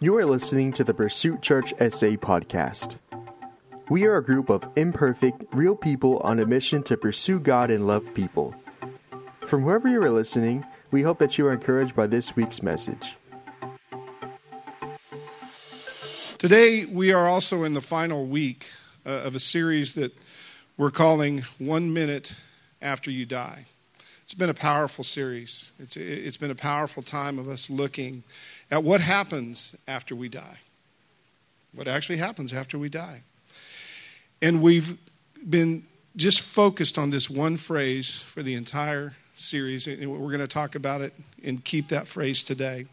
You are listening to the Pursuit Church SA podcast. We are a group of imperfect, real people on a mission to pursue God and love people. From wherever you are listening, we hope that you are encouraged by this week's message. Today, we are also in the final week uh, of a series that we're calling One Minute After You Die. It's been a powerful series. It's, it's been a powerful time of us looking at what happens after we die. What actually happens after we die. And we've been just focused on this one phrase for the entire series, and we're going to talk about it and keep that phrase today.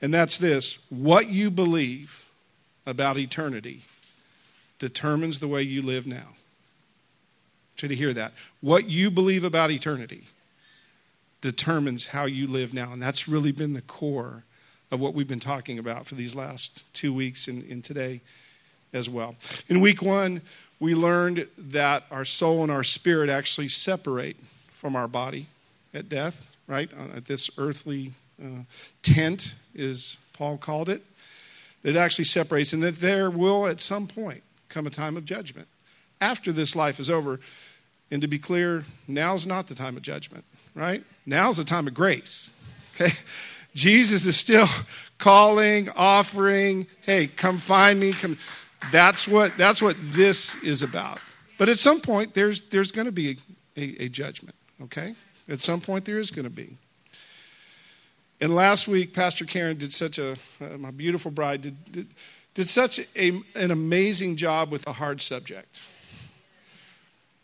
And that's this what you believe about eternity determines the way you live now. Should you hear that? What you believe about eternity determines how you live now. And that's really been the core of what we've been talking about for these last two weeks and, and today as well. In week one, we learned that our soul and our spirit actually separate from our body at death, right? Uh, at this earthly uh, tent, as Paul called it. That it actually separates, and that there will at some point come a time of judgment after this life is over. And to be clear, now's not the time of judgment right? Now's the time of grace. Okay? Jesus is still calling, offering, hey, come find me. Come. That's what that's what this is about. But at some point there's there's going to be a, a, judgment, okay? At some point there is going to be. And last week Pastor Karen did such a uh, my beautiful bride did, did did such a, an amazing job with a hard subject.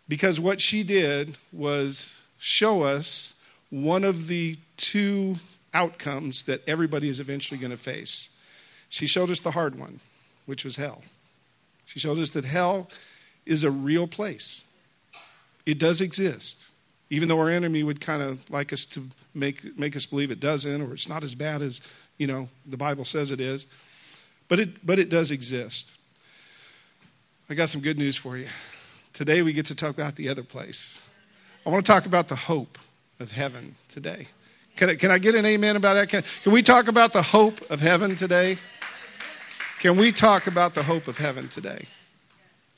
Because what she did was show us one of the two outcomes that everybody is eventually going to face. She showed us the hard one, which was hell. She showed us that hell is a real place. It does exist. Even though our enemy would kind of like us to make, make us believe it doesn't or it's not as bad as, you know, the Bible says it is. But it, but it does exist. I got some good news for you. Today we get to talk about the other place. I want to talk about the hope of heaven today. Can I, can I get an amen about that? Can, can we talk about the hope of heaven today? Can we talk about the hope of heaven today?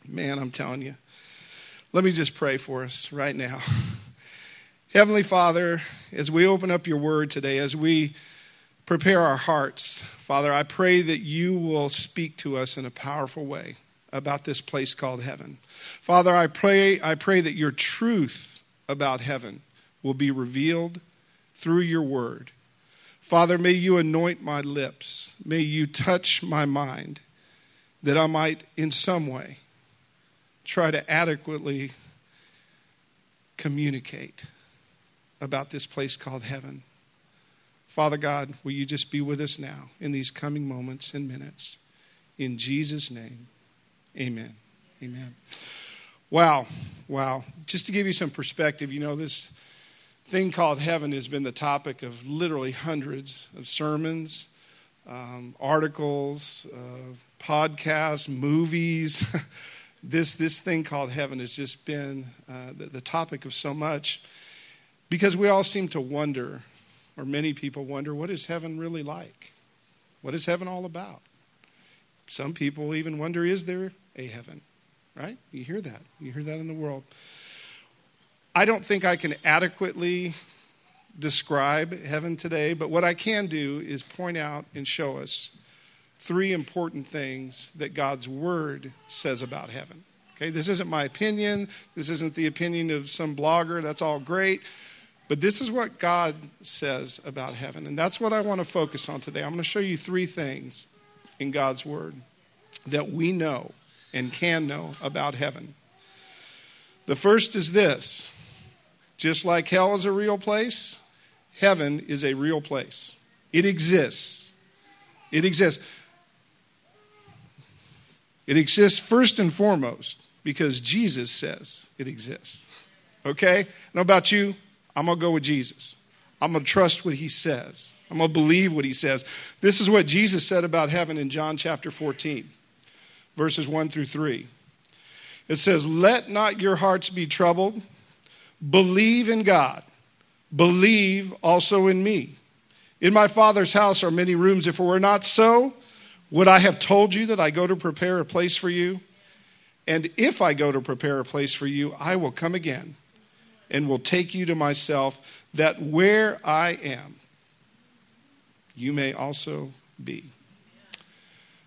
Man, I'm telling you. Let me just pray for us right now. Heavenly Father, as we open up your word today, as we prepare our hearts, Father, I pray that you will speak to us in a powerful way about this place called heaven. Father, I pray, I pray that your truth about heaven will be revealed through your word. Father, may you anoint my lips. May you touch my mind that I might, in some way, try to adequately communicate about this place called heaven. Father God, will you just be with us now in these coming moments and minutes? In Jesus' name, amen. Amen. Wow, wow. Just to give you some perspective, you know, this thing called heaven has been the topic of literally hundreds of sermons, um, articles, uh, podcasts, movies. this, this thing called heaven has just been uh, the, the topic of so much because we all seem to wonder, or many people wonder, what is heaven really like? What is heaven all about? Some people even wonder, is there a heaven? right? You hear that. You hear that in the world. I don't think I can adequately describe heaven today, but what I can do is point out and show us three important things that God's Word says about heaven. Okay, this isn't my opinion. This isn't the opinion of some blogger. That's all great. But this is what God says about heaven. And that's what I want to focus on today. I'm going to show you three things in God's Word that we know and can know about heaven. The first is this just like hell is a real place, heaven is a real place. It exists. It exists. It exists first and foremost because Jesus says it exists. Okay? Now, about you, I'm going to go with Jesus. I'm going to trust what he says. I'm going to believe what he says. This is what Jesus said about heaven in John chapter 14 verses 1 through 3. It says, Let not your hearts be troubled. Believe in God. Believe also in me. In my Father's house are many rooms. If it were not so, Would I have told you that I go to prepare a place for you? And if I go to prepare a place for you, I will come again and will take you to myself, that where I am, you may also be.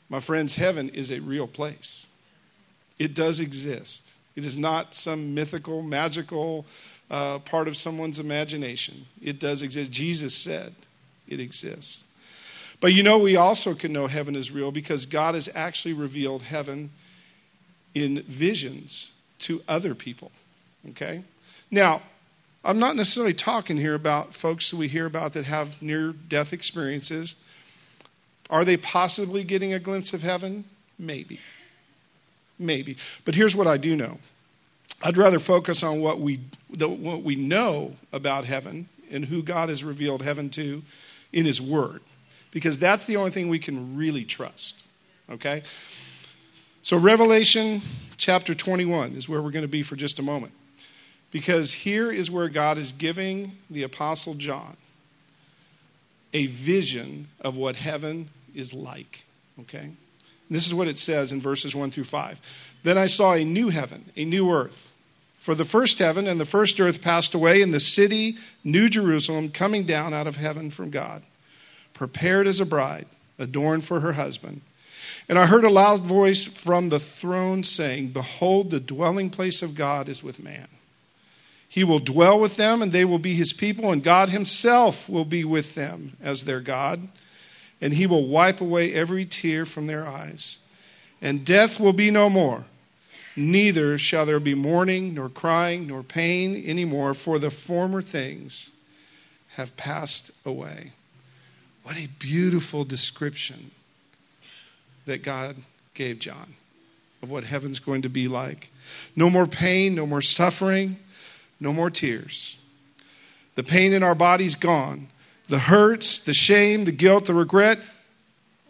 My friends, heaven is a real place. It does exist. It is not some mythical, magical uh, part of someone's imagination. It does exist. Jesus said it exists. But you know, we also can know heaven is real because God has actually revealed heaven in visions to other people. Okay? Now, I'm not necessarily talking here about folks that we hear about that have near death experiences. Are they possibly getting a glimpse of heaven? Maybe. Maybe. But here's what I do know I'd rather focus on what we, the, what we know about heaven and who God has revealed heaven to in His Word, because that's the only thing we can really trust. Okay? So, Revelation chapter 21 is where we're going to be for just a moment. Because here is where God is giving the Apostle John a vision of what heaven is like. Okay? This is what it says in verses 1 through 5. Then I saw a new heaven, a new earth. For the first heaven and the first earth passed away, and the city, New Jerusalem, coming down out of heaven from God, prepared as a bride, adorned for her husband. And I heard a loud voice from the throne saying, Behold, the dwelling place of God is with man. He will dwell with them, and they will be his people, and God himself will be with them as their God. And he will wipe away every tear from their eyes. And death will be no more. Neither shall there be mourning, nor crying, nor pain anymore, for the former things have passed away. What a beautiful description that God gave John of what heaven's going to be like. No more pain, no more suffering, no more tears. The pain in our body's gone. The hurts, the shame, the guilt, the regret,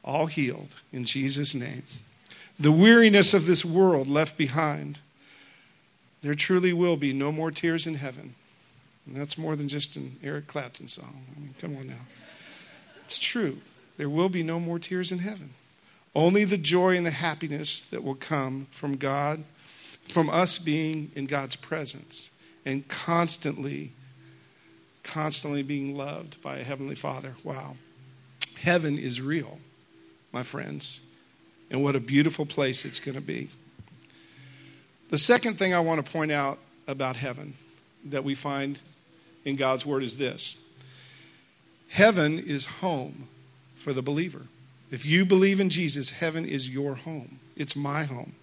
all healed in Jesus' name. The weariness of this world left behind. There truly will be no more tears in heaven. And that's more than just an Eric Clapton song. I mean, come on now. It's true. There will be no more tears in heaven. Only the joy and the happiness that will come from God, from us being in God's presence and constantly, constantly being loved by a Heavenly Father. Wow. Heaven is real, my friends, and what a beautiful place it's going to be. The second thing I want to point out about heaven that we find in God's Word is this Heaven is home for the believer. If you believe in Jesus, heaven is your home. It's my home.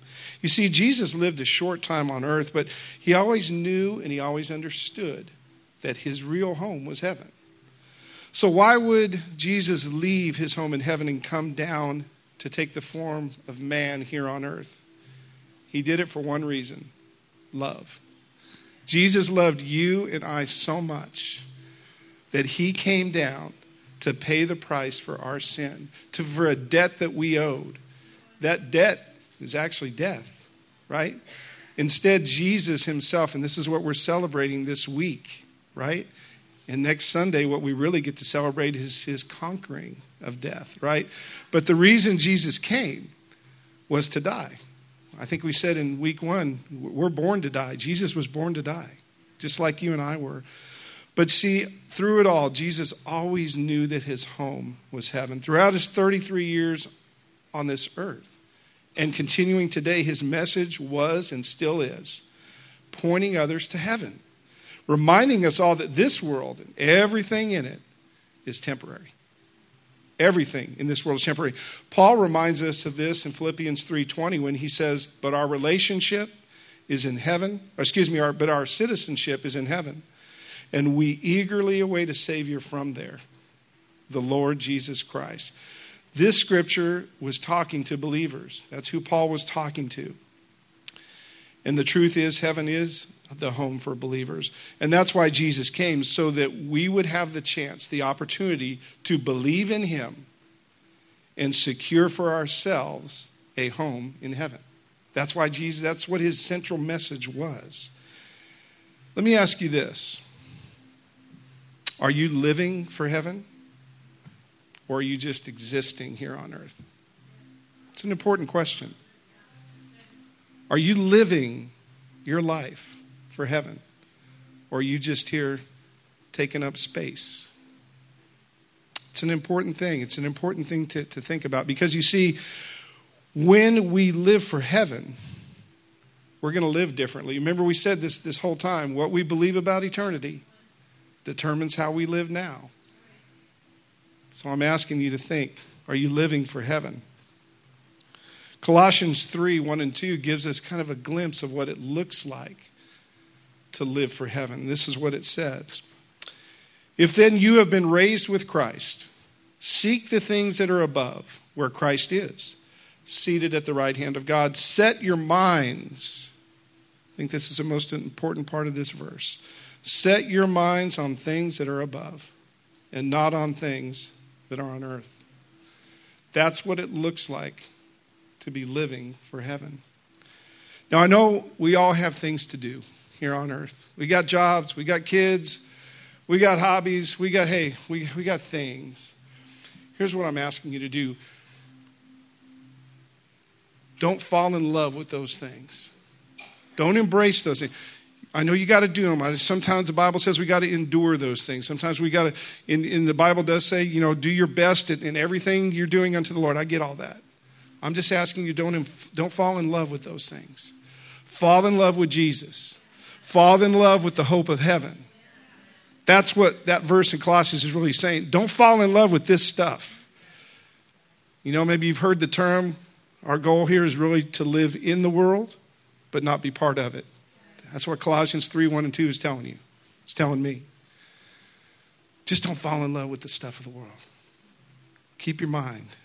You see, Jesus lived a short time on earth, but he always knew and he always understood that his real home was heaven. So, why would Jesus leave his home in heaven and come down to take the form of man here on earth? He did it for one reason love. Jesus loved you and I so much that he came down to pay the price for our sin, to, for a debt that we owed. That debt is actually death, right? Instead, Jesus himself, and this is what we're celebrating this week, right? And next Sunday, what we really get to celebrate is his conquering of death, right? But the reason Jesus came was to die. I think we said in week one, we're born to die. Jesus was born to die, just like you and I were. But see, through it all, Jesus always knew that his home was heaven. Throughout his 33 years on this earth and continuing today, his message was and still is pointing others to heaven, reminding us all that this world and everything in it is temporary. Everything in this world is temporary. Paul reminds us of this in Philippians 3:20 when he says, "But our relationship is in heaven, excuse me, our, but our citizenship is in heaven." and we eagerly await a Savior from there, the Lord Jesus Christ. This scripture was talking to believers. That's who Paul was talking to. And the truth is, heaven is the home for believers. And that's why Jesus came, so that we would have the chance, the opportunity to believe in Him and secure for ourselves a home in heaven. That's why Jesus, that's what His central message was. Let me ask you this are you living for heaven? Or are you just existing here on earth? It's an important question. Are you living your life for heaven? Or are you just here taking up space? It's an important thing. It's an important thing to, to think about because you see, when we live for heaven, we're going to live differently. Remember, we said this this whole time what we believe about eternity determines how we live now. So I'm asking you to think are you living for heaven? Colossians 3 1 and 2 gives us kind of a glimpse of what it looks like to live for heaven. This is what it says If then you have been raised with Christ, seek the things that are above, where Christ is, seated at the right hand of God. Set your minds. I think this is the most important part of this verse. Set your minds on things that are above and not on things that are on earth. That's what it looks like to be living for heaven. Now, I know we all have things to do here on earth. We got jobs, we got kids, we got hobbies, we got, hey, we, we got things. Here's what I'm asking you to do don't fall in love with those things, don't embrace those things. I know you got to do them. Sometimes the Bible says we got to endure those things. Sometimes we got to, in, the Bible does say, you know, do your best in, in everything you're doing unto the Lord. I get all that. I'm just asking you don't, don't fall in love with those things. Fall in love with Jesus. Fall in love with the hope of heaven. That's what that verse in Colossians is really saying. Don't fall in love with this stuff. You know, maybe you've heard the term, our goal here is really to live in the world, but not be part of it. That's what Colossians 3 1 and 2 is telling you. It's telling me. Just don't fall in love with the stuff of the world. Keep your mind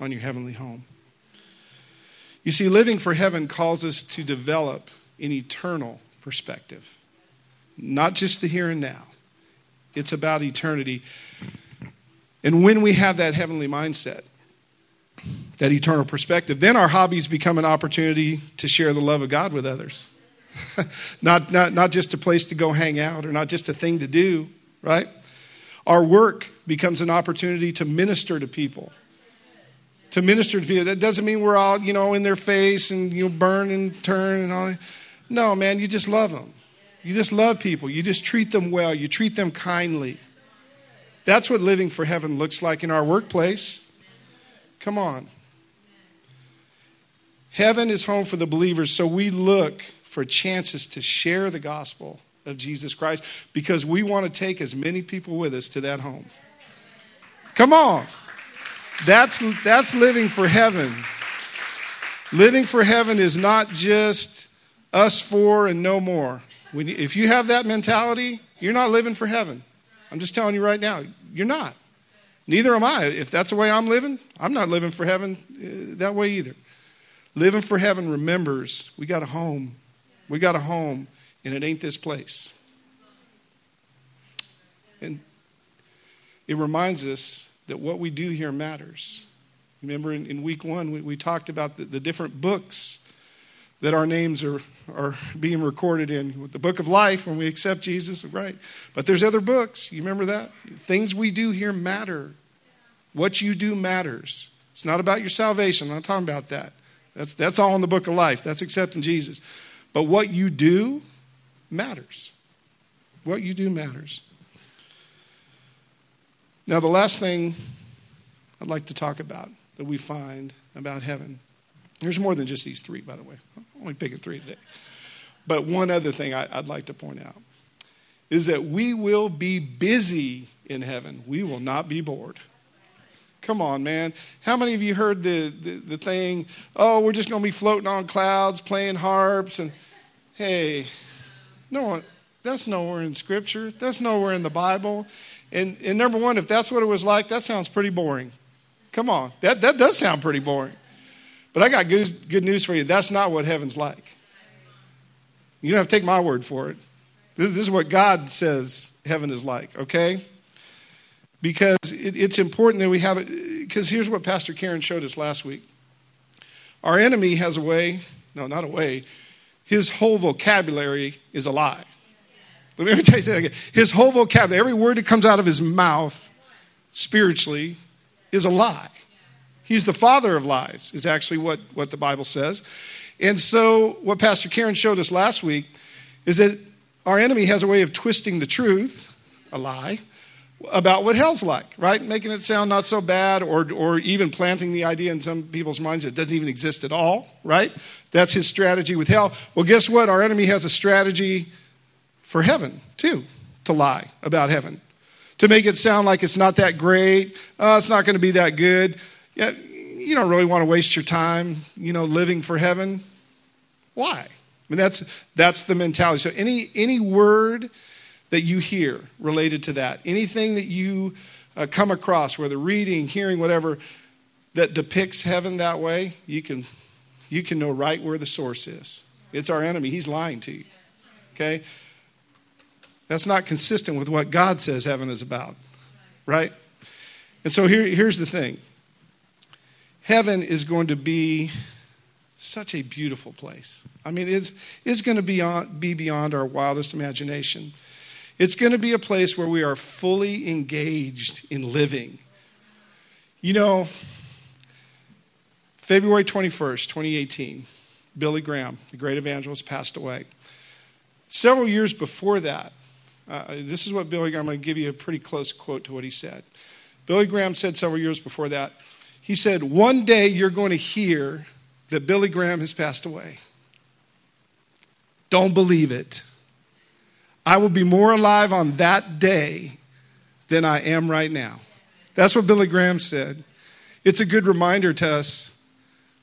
on your heavenly home. You see, living for heaven calls us to develop an eternal perspective, not just the here and now. It's about eternity. And when we have that heavenly mindset, that eternal perspective, then our hobbies become an opportunity to share the love of God with others. not, not, not just a place to go hang out or not just a thing to do, right? Our work becomes an opportunity to minister to people to minister to people. That doesn't mean we're all, you know, in their face and you burn and turn and all. that. No, man, you just love them. You just love people. You just treat them well. You treat them kindly. That's what living for heaven looks like in our workplace. Come on. Heaven is home for the believers, so we look for chances to share the gospel of Jesus Christ because we want to take as many people with us to that home. Come on. That's, that's living for heaven. Living for heaven is not just us four and no more. When if you have that mentality, you're not living for heaven. I'm just telling you right now, you're not. Neither am I. If that's the way I'm living, I'm not living for heaven uh, that way either. Living for heaven remembers we got a home. We got a home, and it ain't this place. And it reminds us that what we do here matters. Remember in, in week one, we, we talked about the, the, different books that our names are, are being recorded in. The book of life, when we accept Jesus, right? But there's other books. You remember that? Things we do here matter. What you do matters. It's not about your salvation. I'm not talking about that. That's, that's all in the book of life. That's accepting Jesus. But what you do matters. What you do matters. Now, the last thing I'd like to talk about that we find about heaven, there's more than just these three, by the way. I'm only picking three today. But one other thing I, would like to point out is that we will be busy in heaven. We will not be bored. Come on, man. How many of you heard the, the, the thing, oh, we're just going to be floating on clouds, playing harps, and hey, no one, that's nowhere in Scripture. That's nowhere in the Bible. And, and number one, if that's what it was like, that sounds pretty boring. Come on, that, that does sound pretty boring. But I got good, good news for you. That's not what heaven's like. You don't have to take my word for it. This, this is what God says heaven is like, okay? Because it, it's important that we have it. Because here's what Pastor Karen showed us last week. Our enemy has a way, no, not a way, his whole vocabulary is a lie. Let me tell you that again. His whole vocabulary, every word that comes out of his mouth spiritually, is a lie. He's the father of lies, is actually what, what the Bible says. And so, what Pastor Karen showed us last week is that our enemy has a way of twisting the truth, a lie, about what hell's like, right? Making it sound not so bad, or, or even planting the idea in some people's minds that it doesn't even exist at all, right? That's his strategy with hell. Well, guess what? Our enemy has a strategy for heaven, too, to lie about heaven, to make it sound like it's not that great, uh, it's not going to be that good. Yeah, you don't really want to waste your time, you know, living for heaven. Why? I mean, that's, that's the mentality. So, any, any word that you hear related to that. Anything that you uh, come across, whether reading, hearing, whatever, that depicts heaven that way, you can, you can know right where the source is. It's our enemy. He's lying to you. Okay? That's not consistent with what God says heaven is about. Right? And so here, here's the thing heaven is going to be such a beautiful place. I mean, it's, it's going to be, on, be beyond our wildest imagination. It's going to be a place where we are fully engaged in living. You know, February 21st, 2018, Billy Graham, the great evangelist, passed away. Several years before that, uh, this is what Billy Graham, I'm going to give you a pretty close quote to what he said. Billy Graham said several years before that, he said, One day you're going to hear that Billy Graham has passed away. Don't believe it. I will be more alive on that day than I am right now. That's what Billy Graham said. It's a good reminder to us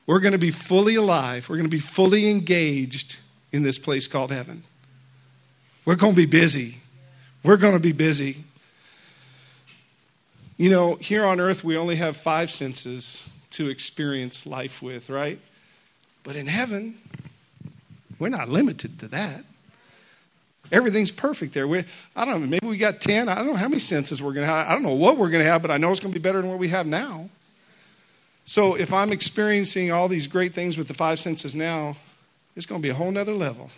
we're going to be fully alive, we're going to be fully engaged in this place called heaven. We're going to be busy. We're going to be busy. You know, here on earth, we only have five senses to experience life with, right? But in heaven, we're not limited to that. Everything's perfect there. We, I don't know, maybe we got 10. I don't know how many senses we're going to have. I don't know what we're going to have, but I know it's going to be better than what we have now. So if I'm experiencing all these great things with the five senses now, it's going to be a whole nother level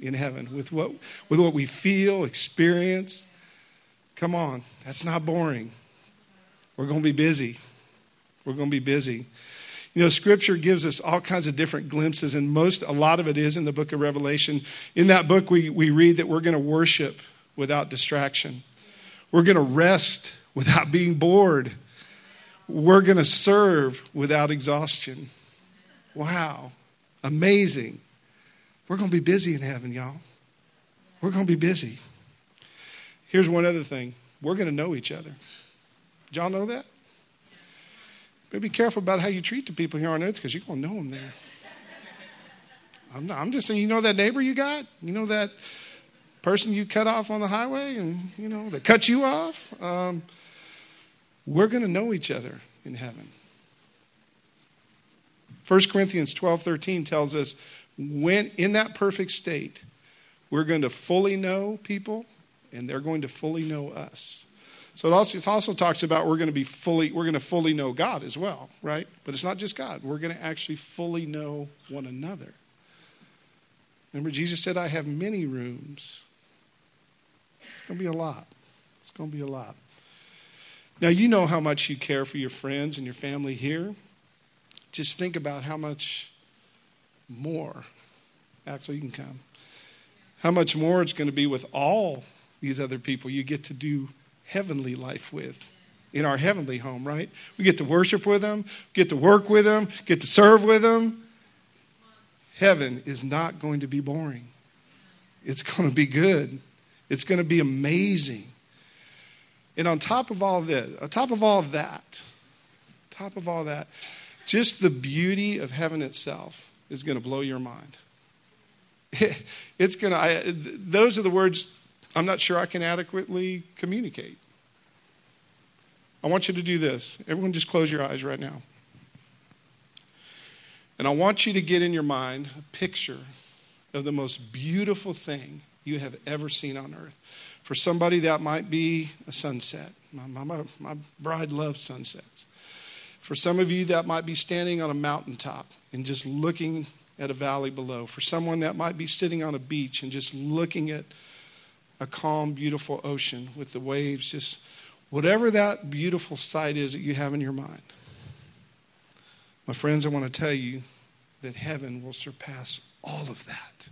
in heaven with what, with what we feel, experience. Come on, that's not boring. We're going to be busy. We're going to be busy. You know, Scripture gives us all kinds of different glimpses, and most, a lot of it is in the book of Revelation. In that book, we, we read that we're going to worship without distraction, we're going to rest without being bored, we're going to serve without exhaustion. Wow, amazing. We're going to be busy in heaven, y'all. We're going to be busy. Here's one other thing we're going to know each other. Did y'all know that? But be careful about how you treat the people here on earth because you're going to know them there. I'm, not, I'm just saying, you know that neighbor you got? You know that person you cut off on the highway and, you know, that cut you off? Um, we're going to know each other in heaven. 1 Corinthians 12 13 tells us when in that perfect state, we're going to fully know people and they're going to fully know us. So it also, it also talks about we're going to be fully, we're going to fully know God as well, right? But it's not just God. We're going to actually fully know one another. Remember, Jesus said, I have many rooms. It's going to be a lot. It's going to be a lot. Now, you know how much you care for your friends and your family here. Just think about how much more. Axel, you can come. How much more it's going to be with all these other people you get to do heavenly life with in our heavenly home, right? We get to worship with them, get to work with them, get to serve with them. Heaven is not going to be boring. It's going to be good. It's going to be amazing. And on top of all this, on top of all that, top of all that, just the beauty of heaven itself is going to blow your mind. It's going to, those are the words I'm not sure I can adequately communicate. I want you to do this. Everyone, just close your eyes right now. And I want you to get in your mind a picture of the most beautiful thing you have ever seen on earth. For somebody, that might be a sunset. My, my, my bride loves sunsets. For some of you, that might be standing on a mountaintop and just looking at a valley below. For someone, that might be sitting on a beach and just looking at a calm, beautiful ocean with the waves, just whatever that beautiful sight is that you have in your mind. My friends, I want to tell you that heaven will surpass all of that.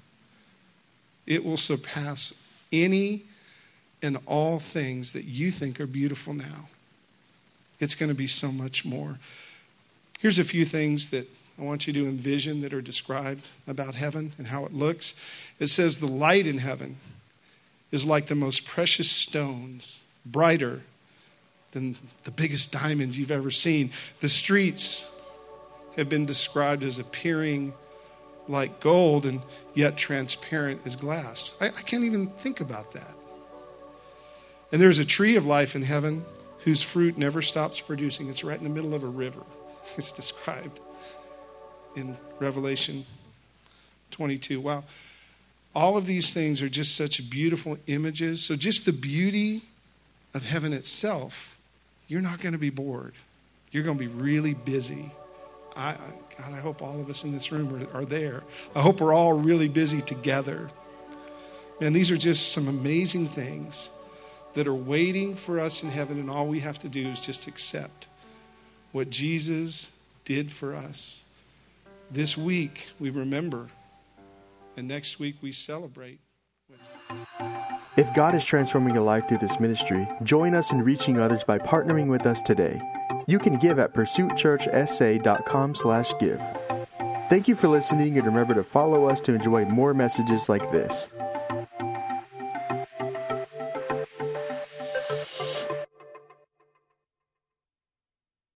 It will surpass any and all things that you think are beautiful now. It's going to be so much more. Here's a few things that I want you to envision that are described about heaven and how it looks. It says the light in heaven is like the most precious stones, brighter than the biggest diamond you've ever seen. The streets have been described as appearing like gold and yet transparent as glass. I, I can't even think about that. And there's a tree of life in heaven whose fruit never stops producing. It's right in the middle of a river. It's described in Revelation 22. Wow. All of these things are just such beautiful images. So, just the beauty of heaven itself, you're not going to be bored. You're going to be really busy. I, God, I hope all of us in this room are, are there. I hope we're all really busy together. Man, these are just some amazing things that are waiting for us in heaven, and all we have to do is just accept what Jesus did for us. This week, we remember, and next week, we celebrate. If God is transforming your life through this ministry, join us in reaching others by partnering with us today. You can give at pursuitchurchsa.com slash give. Thank you for listening and remember to follow us to enjoy more messages like this.